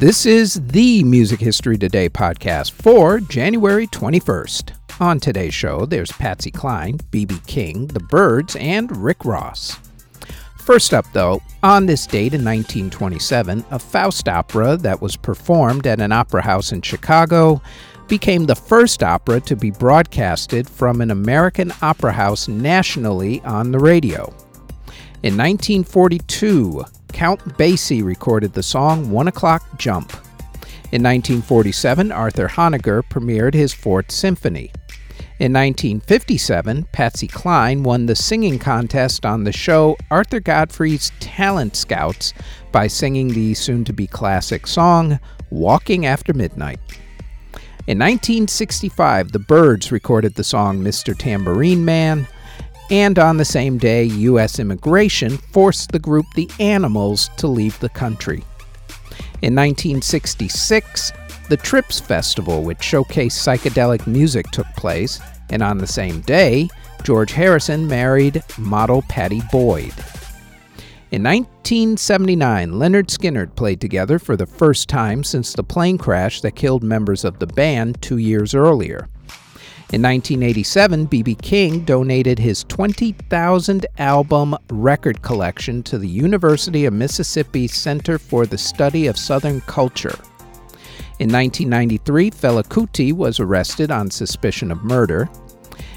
This is the Music History Today podcast for January 21st. On today's show, there's Patsy Cline, B.B. King, The Byrds, and Rick Ross. First up, though, on this date in 1927, a Faust opera that was performed at an opera house in Chicago became the first opera to be broadcasted from an American opera house nationally on the radio. In 1942, Count Basie recorded the song One O'Clock Jump. In 1947, Arthur Honegger premiered his Fourth Symphony. In 1957, Patsy Cline won the singing contest on the show Arthur Godfrey's Talent Scouts by singing the soon to be classic song Walking After Midnight. In 1965, the Byrds recorded the song Mr. Tambourine Man. And on the same day, U.S. immigration forced the group The Animals to leave the country. In 1966, the Trips Festival, which showcased psychedelic music, took place, and on the same day, George Harrison married model Pattie Boyd. In 1979, Lynyrd Skynyrd played together for the first time since the plane crash that killed members of the band two years earlier. In 1987, B.B. King donated his 20,000 album record collection to the University of Mississippi Center for the Study of Southern Culture. In 1993, Fela Kuti was arrested on suspicion of murder.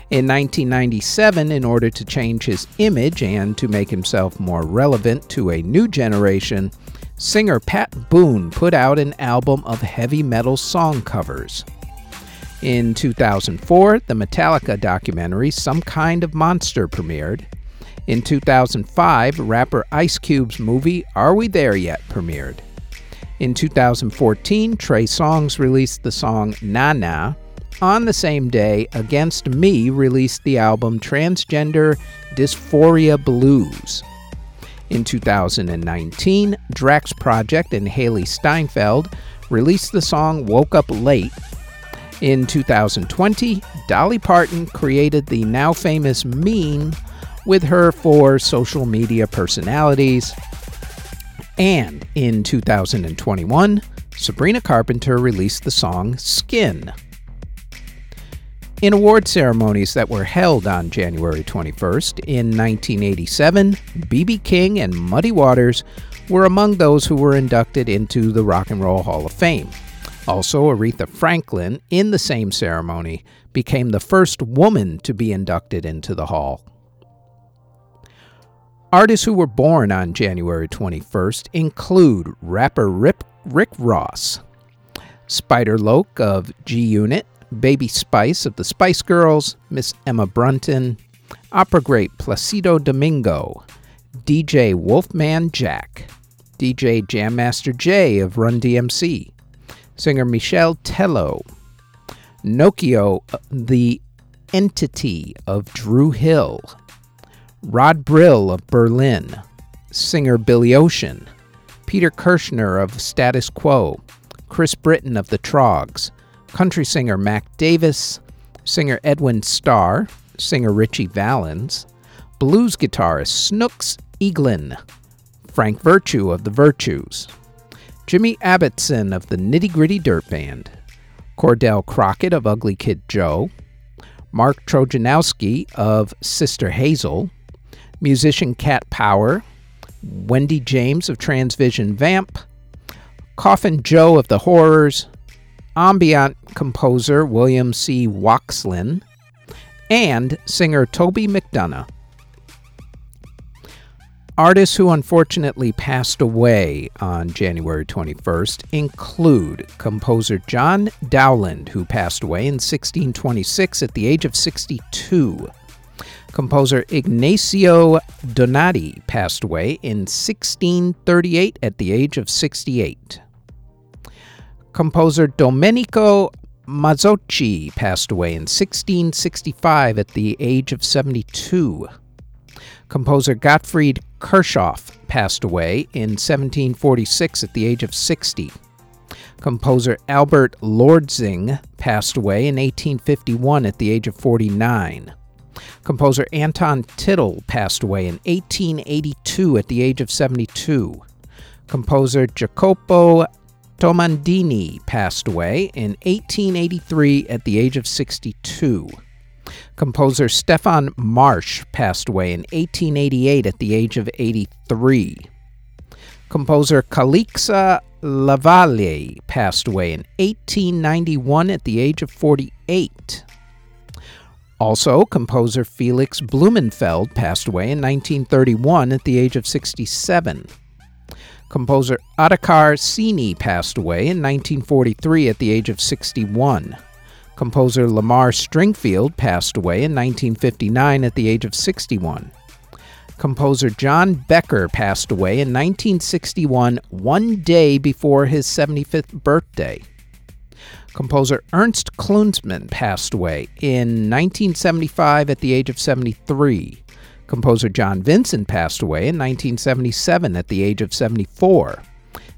In 1997, in order to change his image and to make himself more relevant to a new generation, singer Pat Boone put out an album of heavy metal song covers. In 2004, the Metallica documentary Some Kind of Monster premiered. In 2005, rapper Ice Cube's movie Are We There Yet premiered. In 2014, Trey Songz released the song Na Na. On the same day, Against Me released the album Transgender Dysphoria Blues. In 2019, Drax Project and Hailee Steinfeld released the song Woke Up Late in 2020, Dolly Parton created the now famous meme with her four social media personalities. And in 2021, Sabrina Carpenter released the song Skin. In award ceremonies that were held on January 21st, in 1987, B.B. King and Muddy Waters were among those who were inducted into the Rock and Roll Hall of Fame. Also, Aretha Franklin, in the same ceremony, became the first woman to be inducted into the Hall. Artists who were born on January 21st include rapper Rip, Rick Ross, Spider Loc of G Unit, Baby Spice of the Spice Girls, Miss Emma Bunton, opera great Placido Domingo, DJ Wolfman Jack, DJ Jam Master Jay of Run DMC, singer Michel Teló, Nokio, uh, the N-Tity of Dru Hill, Rod Brill of Berlin, singer Billy Ocean, Peter Kirshner of Status Quo, Chris Britton of the Troggs, country singer Mac Davis, singer Edwin Starr, singer Ritchie Valens, blues guitarist Snooks Eaglin, Frank Virtue of the Virtues, Jimmy Ibbotson of the Nitty Gritty Dirt Band, Cordell Crockett of Ugly Kid Joe, Mark Trojanowski of Sister Hazel, musician Cat Power, Wendy James of Transvision Vamp, Coffin Joe of the Horrors, ambient composer William C. Waxlin, and singer Toby McDonough. Artists who unfortunately passed away on January 21st include composer John Dowland, who passed away in 1626 at the age of 62. Composer Ignazio Donati passed away in 1638 at the age of 68. Composer Domenico Mazzocchi passed away in 1665 at the age of 72. Composer Gottfried Kirchhoff passed away in 1746 at the age of 60. Composer Albert Lortzing passed away in 1851 at the age of 49. Composer Anton Tittel passed away in 1882 at the age of 72. Composer Jacopo Tomadini passed away in 1883 at the age of 62. Composer Stefan Marsh passed away in 1888 at the age of 83. Composer Calixa Lavallée passed away in 1891 at the age of 48. Also, composer Felix Blumenfeld passed away in 1931 at the age of 67. Composer Ottokar Sini passed away in 1943 at the age of 61. Composer Lamar Stringfield passed away in 1959 at the age of 61. Composer John Becker passed away in 1961, one day before his 75th birthday. Composer Ernst Klussmann passed away in 1975 at the age of 73. Composer John Vincent passed away in 1977 at the age of 74.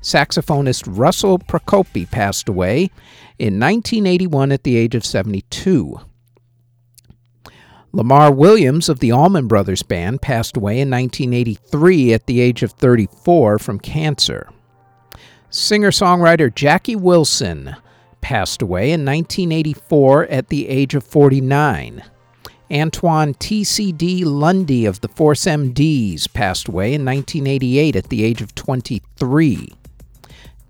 Saxophonist Russell Procope passed away in 1981 at the age of 72. Lamar Williams of the Allman Brothers Band passed away in 1983 at the age of 34 from cancer. Singer songwriter Jackie Wilson passed away in 1984 at the age of 49. Antoine T.C.D. Lundy of the Force MDs passed away in 1988 at the age of 23.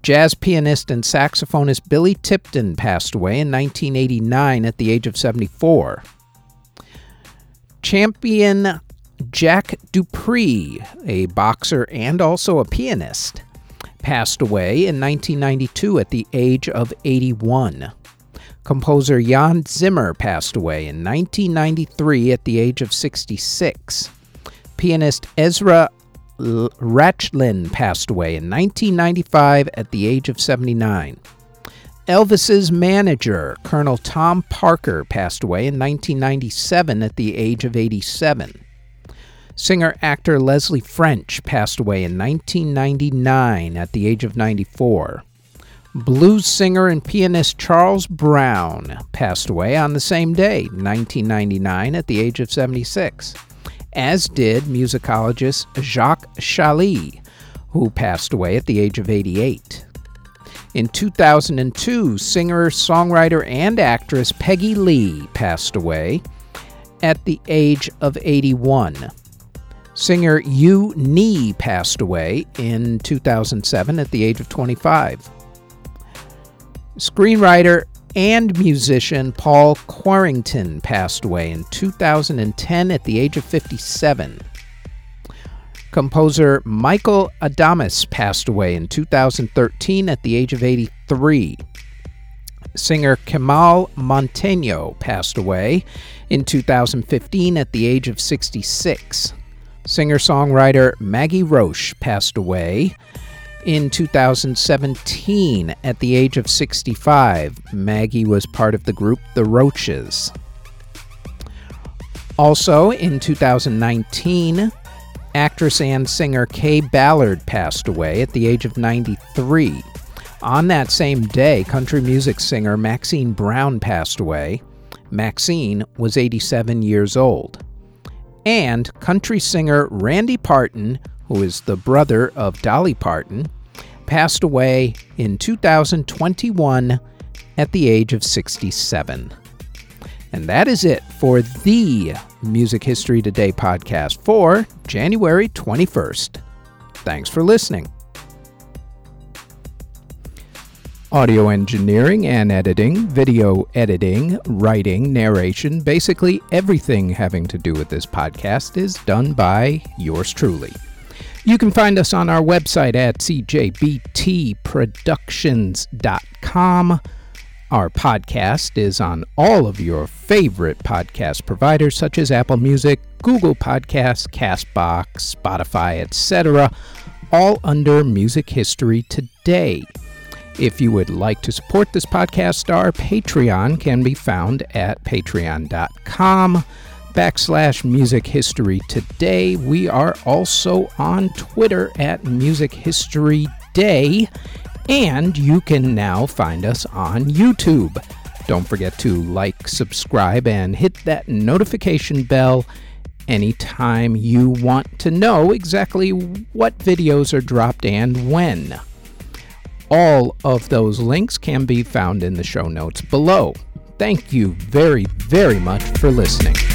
Jazz pianist and saxophonist Billy Tipton passed away in 1989 at the age of 74. Champion Jack Dupree, a boxer and also a pianist, passed away in 1992 at the age of 81. Composer Jan Zimmer passed away in 1993 at the age of 66. Pianist Ezra Rachlin passed away in 1995 at the age of 79. Elvis's manager, Colonel Tom Parker, passed away in 1997 at the age of 87. Singer actor Leslie French passed away in 1999 at the age of 94. Blues singer and pianist Charles Brown passed away on the same day, 1999, at the age of 76 as did musicologist Jacques Chailley, who passed away at the age of 88. In 2002, singer, songwriter, and actress Peggy Lee passed away at the age of 81. Singer Yu Ni passed away in 2007 at the age of 25. Screenwriter and musician Paul Quarrington passed away in 2010 at the age of 57. Composer Michael Adamus passed away in 2013 at the age of 83. Singer Kemal Monteno passed away in 2015 at the age of 66. Singer songwriter Maggie Roche passed away in 2017 at the age of 65. Maggie was part of the group The Roaches. Also in 2019, actress and singer Kaye Ballard passed away at the age of 93. On that same day, country music singer Maxine Brown passed away. Maxine was 87 years old. And country singer Randy Parton, who is the brother of Dolly Parton, passed away in 2021 at the age of 67. And that is it for the Music History Today podcast for January 21st. Thanks for listening. Audio engineering and editing, video editing, writing, narration, basically everything having to do with this podcast is done by yours truly. You can find us on our website at cjbtproductions.com. Our podcast is on all of your favorite podcast providers such as Apple Music, Google Podcasts, Castbox, Spotify, etc., all under Music History Today. If you would like to support this podcast, our Patreon can be found at patreon.com backslash music history today. We are also on Twitter at Music History Day, and you can now find us on YouTube. Don't forget to like, subscribe, and hit that notification bell anytime you want to know exactly what videos are dropped and when. All of those links can be found in the show notes below. Thank you very, very much for listening.